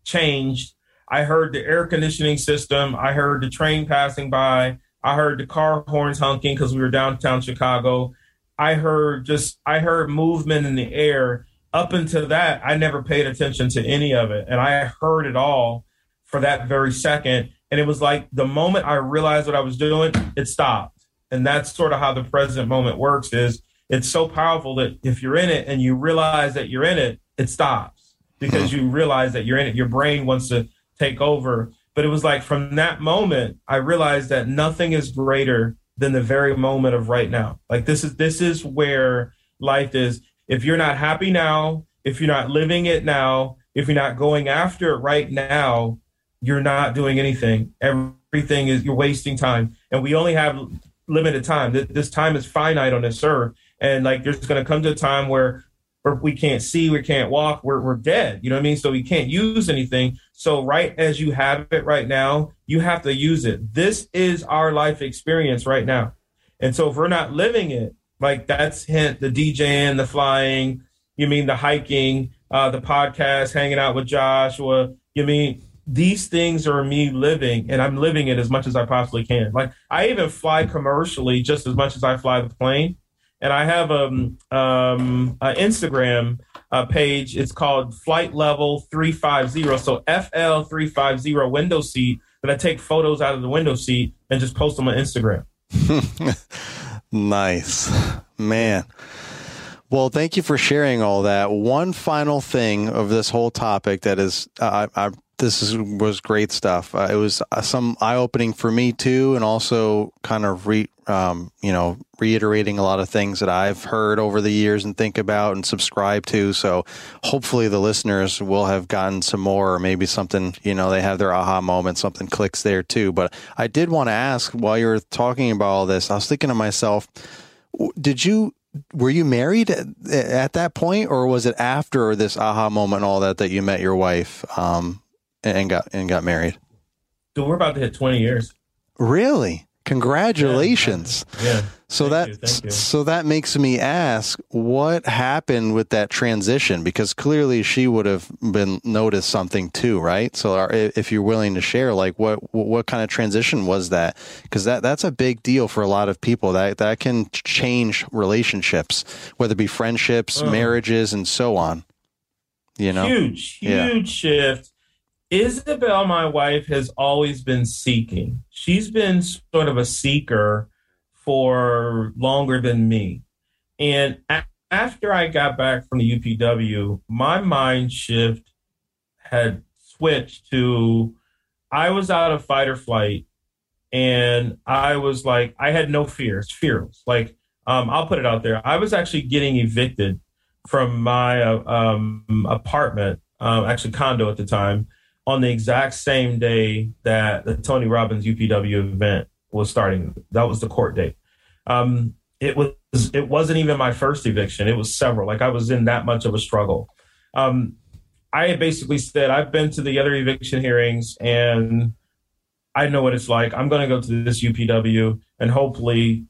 changed i heard the air conditioning system i heard the train passing by i heard the car horns honking because we were downtown chicago i heard just i heard movement in the air up until that i never paid attention to any of it and i heard it all for that very second and it was like the moment i realized what i was doing it stopped and that's sort of how the present moment works is it's so powerful that if you're in it and you realize that you're in it, it stops because you realize that you're in it. Your brain wants to take over. But it was like from that moment, I realized that nothing is greater than the very moment of right now. Like this is this is where life is. If you're not happy now, if you're not living it now, if you're not going after it right now, you're not doing anything. Everything is you're wasting time. And we only have limited time. This time is finite on this earth and like there's going to come to a time where we can't see, we can't walk, we're we're dead. You know what I mean? So we can't use anything. So right as you have it right now, you have to use it. This is our life experience right now. And so if we're not living it, like that's hint the DJing, the flying, you mean the hiking, uh, the podcast, hanging out with Joshua, you mean these things are me living and I'm living it as much as I possibly can. Like I even fly commercially just as much as I fly the plane and I have a um, um, an Instagram uh, page. It's called Flight Level Three Five Zero. So FL Three Five Zero window seat. That I take photos out of the window seat and just post them on Instagram. nice, man. Well, thank you for sharing all that. One final thing of this whole topic that is, uh, I, I this is, was great stuff. Uh, it was uh, some eye opening for me too, and also kind of re, um, you know, reiterating a lot of things that I've heard over the years and think about and subscribe to. So hopefully the listeners will have gotten some more, or maybe something, you know, they have their aha moment, something clicks there too. But I did want to ask while you were talking about all this, I was thinking to myself, did you were you married at, at, that point or was it after this aha moment and all that that you met your wife um, and got and got married. Dude, we're about to hit 20 years. Really? Congratulations. Yeah. yeah. So thank that you, so that makes me ask what happened with that transition because clearly she would have been noticed something too, right? So if you're willing to share like what what kind of transition was that? Cuz that that's a big deal for a lot of people. That that can change relationships, whether it be friendships, marriages and so on. You know. Huge, huge yeah. shift Isabel, my wife, has always been seeking. She's been sort of a seeker for longer than me. And a- after I got back from the UPW, my mind shift had switched to I was out of fight or flight and I was like, I had no fears, fearless. Like, um, I'll put it out there. I was actually getting evicted from my uh, um, apartment, uh, actually condo at the time, on the exact same day that the Tony Robbins UPW event was starting. That was the court date. Um, it was it wasn't even my first eviction. It was several. Like I was in that much of a struggle. Um, I basically said I've been to the other eviction hearings and I know what it's like. I'm going to go to this UPW and hopefully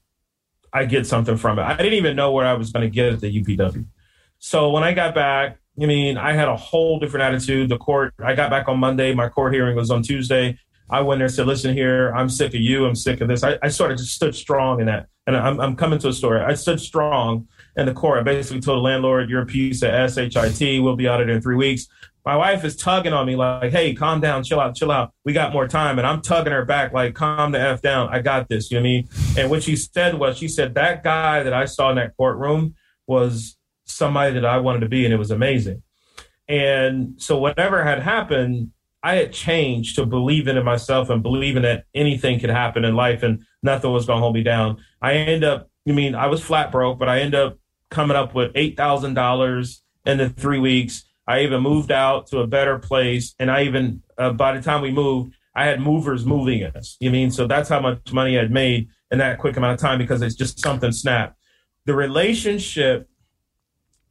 I get something from it. I didn't even know where I was going to get at the UPW. So when I got back, I mean, I had a whole different attitude. The court, I got back on Monday. My court hearing was on Tuesday. I went there and said, listen here, I'm sick of you. I'm sick of this. I, I sort of just stood strong in that. And I'm, I'm coming to a story. I stood strong in the court. I basically told the landlord, "You're a piece of shit. We'll be out of there in three weeks." My wife is tugging on me like, "Hey, calm down, chill out, chill out. We got more time." And I'm tugging her back like, "Calm the f down. I got this." You know what I mean? And what she said was, she said that guy that I saw in that courtroom was somebody that I wanted to be, and it was amazing. And so whatever had happened, I had changed to believing in myself and believing that anything could happen in life and nothing was going to hold me down. I end up, I mean, I was flat broke, but I end up coming up with $8,000 in the three weeks. I even moved out to a better place. And I even, uh, by the time we moved, I had movers moving us. You mean? So that's how much money I'd made in that quick amount of time because it's just something snapped. The relationship,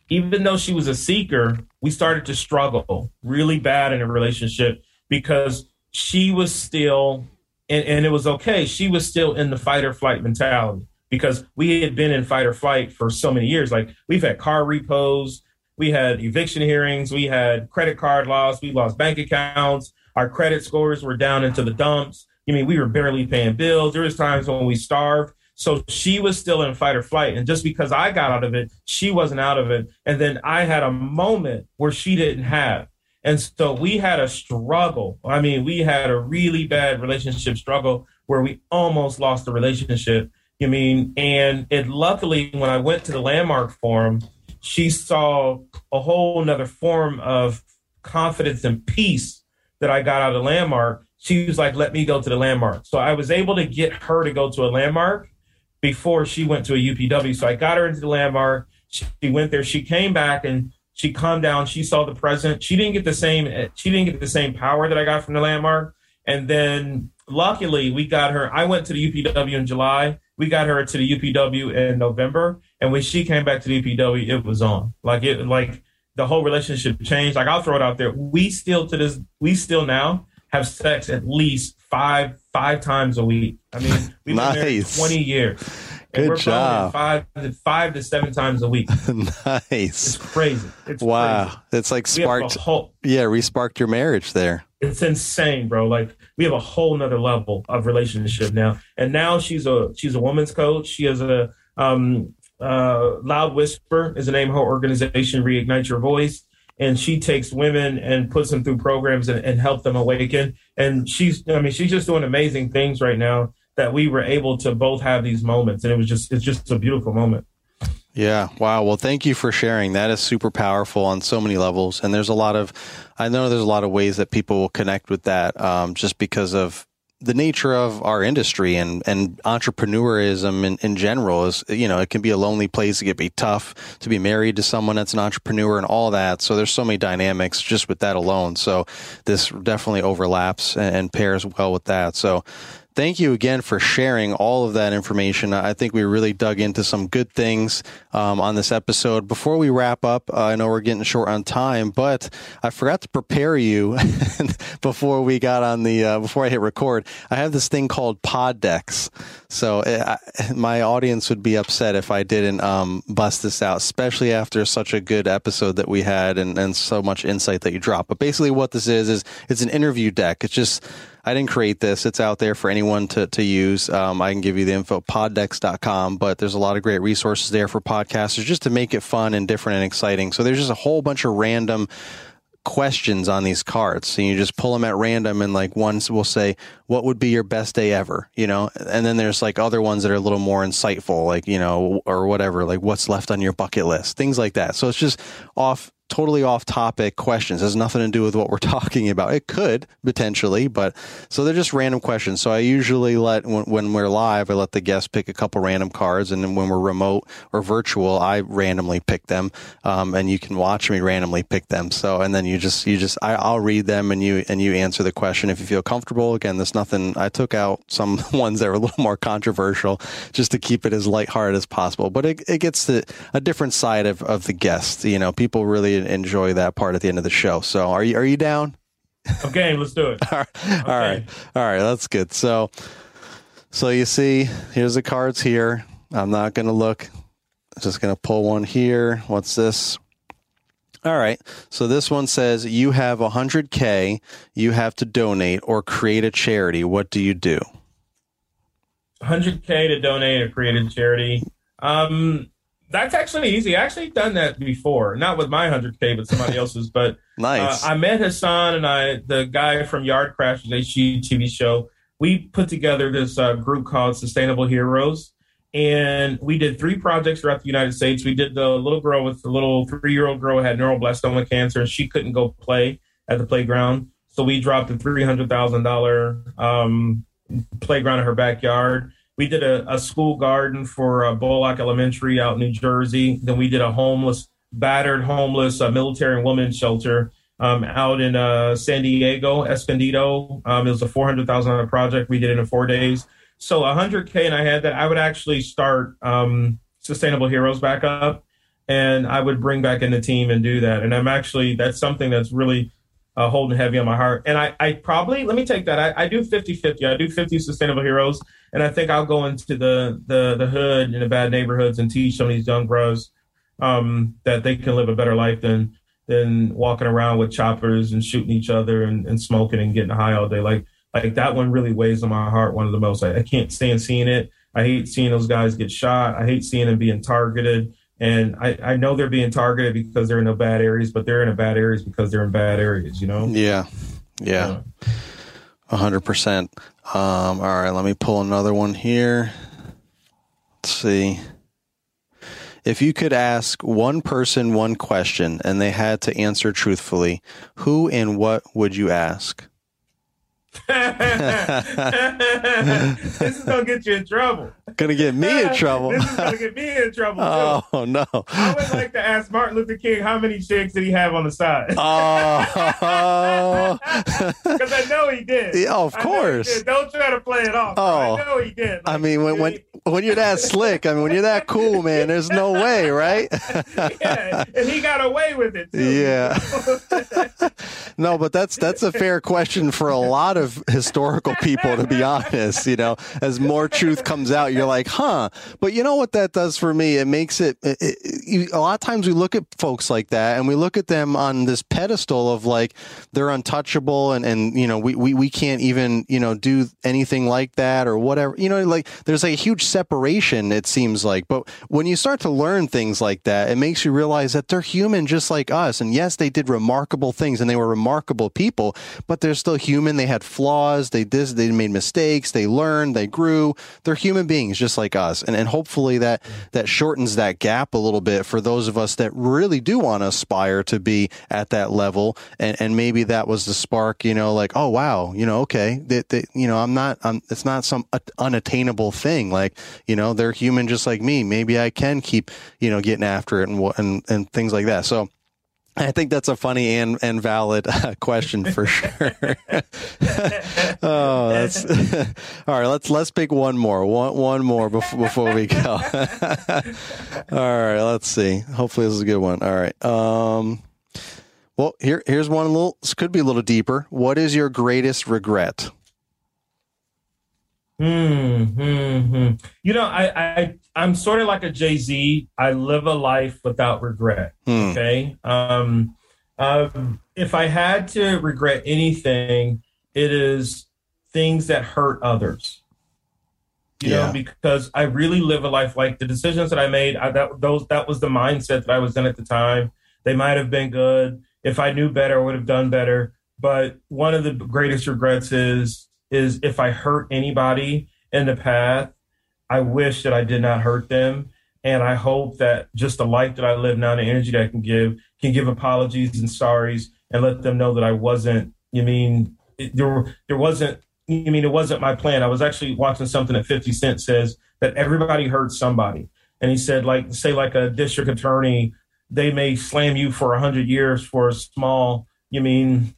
even though she was a seeker, we started to struggle really bad in a relationship because she was still, and, and it was okay, she was still in the fight or flight mentality because we had been in fight or flight for so many years. Like we've had car repos, we had eviction hearings, we had credit card loss, we lost bank accounts, our credit scores were down into the dumps. I mean, we were barely paying bills. There was times when we starved. So she was still in fight or flight. And just because I got out of it, she wasn't out of it. And then I had a moment where she didn't have. And so we had a struggle. I mean, we had a really bad relationship struggle where we almost lost the relationship. You mean, and it luckily when I went to the landmark forum, she saw a whole nother form of confidence and peace that I got out of landmark. She was like, let me go to the landmark. So I was able to get her to go to a landmark before she went to a UPW. So I got her into the landmark. She went there. She came back and she calmed down. She saw the president. She didn't get the same. Eh, she didn't get the same power that I got from the landmark. And then luckily we got her. I went to the UPW in July. We got her to the UPW in November. And when she came back to the UPW, it was on. Like it, like the whole relationship changed. Like I'll throw it out there. We still to this. We still now have sex at least five five times a week. I mean, we've nice. been married twenty years. And Good we're job. Five, five to seven times a week. nice. It's crazy. It's wow. Crazy. It's like sparked. Whole, yeah, resparked your marriage there. It's insane, bro. Like we have a whole nother level of relationship now. And now she's a she's a woman's coach. She has a um uh loud whisper is the name of her organization, Reignite Your Voice and she takes women and puts them through programs and, and help them awaken. And she's, I mean, she's just doing amazing things right now that we were able to both have these moments. And it was just, it's just a beautiful moment. Yeah. Wow. Well, thank you for sharing. That is super powerful on so many levels. And there's a lot of, I know there's a lot of ways that people will connect with that um, just because of the nature of our industry and, and entrepreneurism in, in general is, you know, it can be a lonely place. It can be tough to be married to someone that's an entrepreneur and all that. So there's so many dynamics just with that alone. So this definitely overlaps and, and pairs well with that. So thank you again for sharing all of that information. I think we really dug into some good things um, on this episode. Before we wrap up, uh, I know we're getting short on time, but I forgot to prepare you before we got on the uh, before I hit record. I have this thing called pod decks, so it, uh, I, my audience would be upset if I didn't um, bust this out, especially after such a good episode that we had and, and so much insight that you dropped. But basically, what this is is it's an interview deck. It's just I didn't create this. It's out there for anyone to, to use. Um, I can give you the info poddecks.com, but there's a lot of great resources there for podcasters just to make it fun and different and exciting. So there's just a whole bunch of random questions on these cards and you just pull them at random and like ones will say what would be your best day ever you know and then there's like other ones that are a little more insightful like you know or whatever like what's left on your bucket list things like that so it's just off totally off topic questions. It has nothing to do with what we're talking about. It could potentially, but so they're just random questions. So I usually let when, when we're live, I let the guests pick a couple random cards, and then when we're remote or virtual, I randomly pick them, um, and you can watch me randomly pick them. So and then you just you just I, I'll read them and you and you answer the question if you feel comfortable. Again, there's nothing. I took out some ones that were a little more controversial just to keep it as lighthearted as possible, but it, it gets to a different side of, of the guest. You know, people really enjoy that part at the end of the show. So are you are you down? Okay, let's do it. all, right. Okay. all right, all right, that's good. So, so you see, here's the cards here. I'm not going to look. I'm just going to pull one here. What's this? All right. So this one says you have 100K, you have to donate or create a charity. What do you do? 100K to donate or create a charity. Um, That's actually easy. I actually done that before, not with my 100K, but somebody else's. But nice. Uh, I met Hassan and I, the guy from Yard Crashers HGTV show. We put together this uh, group called Sustainable Heroes, and we did three projects throughout the United States. We did the little girl with the little three-year-old girl who had neuroblastoma cancer, and she couldn't go play at the playground. So we dropped a three hundred thousand um, playground in her backyard we did a, a school garden for uh, Bullock Elementary out in New Jersey. Then we did a homeless, battered homeless uh, military and women's shelter um, out in uh, San Diego, Escondido. Um, it was a four hundred thousand dollar project. We did it in four days. So hundred k, and I had that. I would actually start um, Sustainable Heroes back up, and I would bring back in the team and do that. And I'm actually that's something that's really uh, holding heavy on my heart. And I, I probably let me take that. I, I do 50 50. I do 50 Sustainable Heroes and I think I'll go into the the the hood in the bad neighborhoods and teach some of these young bros um, that they can live a better life than than walking around with choppers and shooting each other and, and smoking and getting high all day. Like like that one really weighs on my heart. One of the most. I, I can't stand seeing it. I hate seeing those guys get shot. I hate seeing them being targeted. And I, I know they're being targeted because they're in the bad areas, but they're in the bad areas because they're in bad areas, you know? Yeah. Yeah. A hundred percent. Um, all right, let me pull another one here. Let's see. If you could ask one person one question and they had to answer truthfully, who and what would you ask? this is gonna get you in trouble. Gonna get me in trouble. this is gonna get me in trouble. Too. Oh no! I would like to ask Martin Luther King how many chicks did he have on the side? Oh, because I know he did. Yeah, of course. Don't try to play it off. Oh, I know he did. Like, I mean, when when when you're that slick, I mean, when you're that cool, man, there's no way, right? yeah, and he got away with it. Too. Yeah. no, but that's that's a fair question for a lot of historical people, to be honest. You know, as more truth comes out, you're like, huh. But you know what that does for me? It makes it, it, it, a lot of times we look at folks like that and we look at them on this pedestal of like they're untouchable and and you know we we we can't even you know do anything like that or whatever. You know, like there's a huge separation. It seems like, but when you start to learn things like that, it makes you realize that they're human just like us. And yes, they did remarkable things and they were remarkable people, but they're still human. They had flaws. They did, they made mistakes. They learned. They grew. They're human beings just like us. And and hopefully that that shortens that gap a little bit for those of us that really do want to aspire to be at that level. And and maybe that was the spark. You know, like oh wow, you know, okay, that, that you know, I'm not. I'm, it's not some unattainable thing. Like you know, they're human just like me. Maybe I can keep you know getting after it and and and things like that. So I think that's a funny and, and valid uh, question for sure. oh, that's all right. Let's let's pick one more. One one more before before we go. all right. Let's see. Hopefully this is a good one. All right. Um. Well, here here's one. A little. This could be a little deeper. What is your greatest regret? Hmm, hmm, hmm. You know, I, I, I'm sort of like a Jay Z. I live a life without regret. Hmm. Okay. Um, um, if I had to regret anything, it is things that hurt others. You yeah. know, because I really live a life like the decisions that I made. I, that those that was the mindset that I was in at the time. They might have been good. If I knew better, I would have done better. But one of the greatest regrets is is if I hurt anybody in the path, I wish that I did not hurt them. And I hope that just the life that I live now, the energy that I can give, can give apologies and sorries and let them know that I wasn't, you mean, it, there, there wasn't, you mean, it wasn't my plan. I was actually watching something that 50 Cent says that everybody hurts somebody. And he said, like, say, like a district attorney, they may slam you for 100 years for a small, you mean,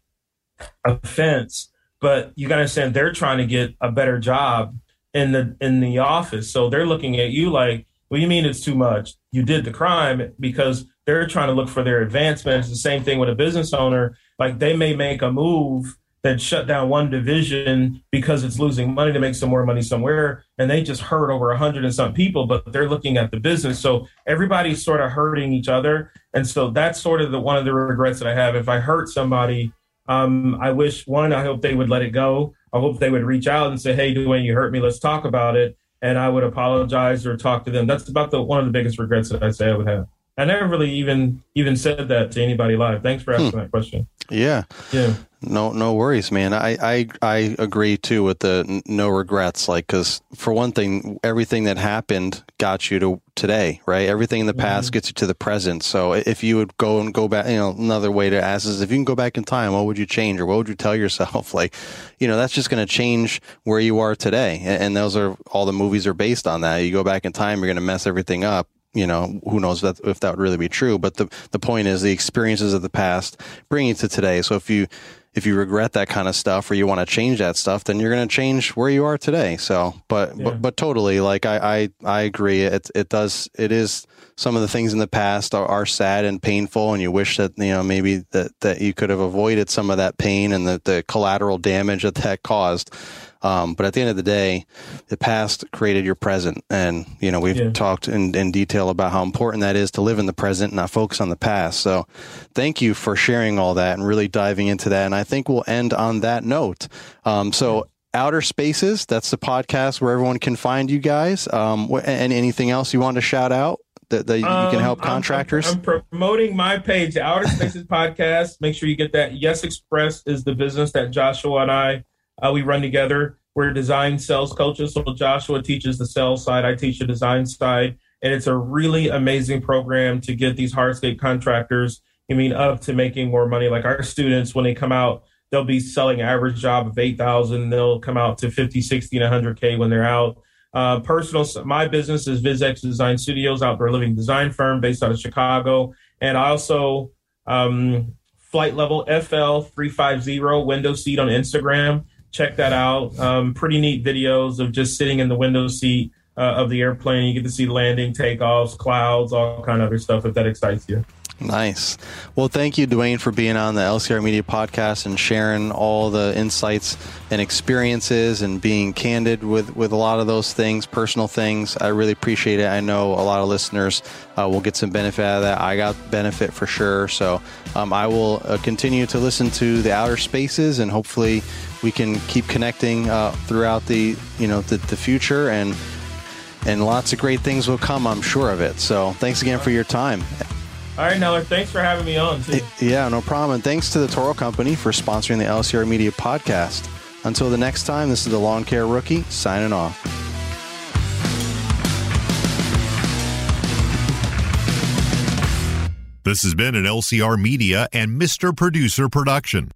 offense but you got to understand they're trying to get a better job in the in the office. So they're looking at you like well you mean it's too much? You did the crime because they're trying to look for their advancement it's the same thing with a business owner. Like they may make a move that shut down one division because it's losing money to make some more money somewhere and they just hurt over a hundred and some people but they're looking at the business. So everybody's sort of hurting each other. And so that's sort of the one of the regrets that i have. If i hurt somebody um, I wish one, I hope they would let it go. I hope they would reach out and say, "Hey, Dwayne, you hurt me. Let's talk about it." and I would apologize or talk to them. That's about the one of the biggest regrets that I say I would have. I never really even even said that to anybody live. Thanks for asking hmm. that question. Yeah. Yeah. No, no worries, man. I, I, I agree too with the no regrets. Like, cause for one thing, everything that happened got you to today, right? Everything in the past mm-hmm. gets you to the present. So if you would go and go back, you know, another way to ask is if you can go back in time, what would you change or what would you tell yourself? Like, you know, that's just going to change where you are today. And those are all the movies are based on that. You go back in time, you're going to mess everything up you know, who knows that, if that would really be true. But the, the point is the experiences of the past bring you to today. So if you, if you regret that kind of stuff or you want to change that stuff, then you're going to change where you are today. So, but, yeah. but, but totally, like I, I, I agree. It, it does, it is some of the things in the past are, are sad and painful. And you wish that, you know, maybe that, that you could have avoided some of that pain and the, the collateral damage that that caused. Um, but at the end of the day, the past created your present. And, you know, we've yeah. talked in, in detail about how important that is to live in the present and not focus on the past. So thank you for sharing all that and really diving into that. And I think we'll end on that note. Um, so, Outer Spaces, that's the podcast where everyone can find you guys. Um, and anything else you want to shout out? that, that you can um, help contractors? I'm, I'm, promoting my page, Outer Spaces Podcast. Make sure you get that. Yes Express is the business that Joshua and I uh, we run together. We're design sales coaches. So Joshua teaches the sales side, I teach the design side. And it's a really amazing program to get these hardscape contractors, I mean, up to making more money. Like our students, when they come out, they'll be selling average job of 8,000. They'll come out to 50, 60, and 100K when they're out. Uh, personal, my business is VizX Design Studios, outdoor living design firm based out of Chicago. And I also, um, flight level FL 350 window seat on Instagram check that out. Um, pretty neat videos of just sitting in the window seat uh, of the airplane. You get to see landing, takeoffs, clouds, all kind of other stuff if that excites you. Nice. Well, thank you, Dwayne, for being on the LCR Media podcast and sharing all the insights and experiences and being candid with, with a lot of those things, personal things. I really appreciate it. I know a lot of listeners uh, will get some benefit out of that. I got benefit for sure. So um, I will uh, continue to listen to the outer spaces and hopefully we can keep connecting uh, throughout the you know the, the future and and lots of great things will come. I'm sure of it. So thanks again for your time. All right, Neller, thanks for having me on. Too. Yeah, no problem. And thanks to the Toro Company for sponsoring the LCR Media podcast. Until the next time, this is the Lawn Care Rookie signing off. This has been an LCR Media and Mr. Producer production.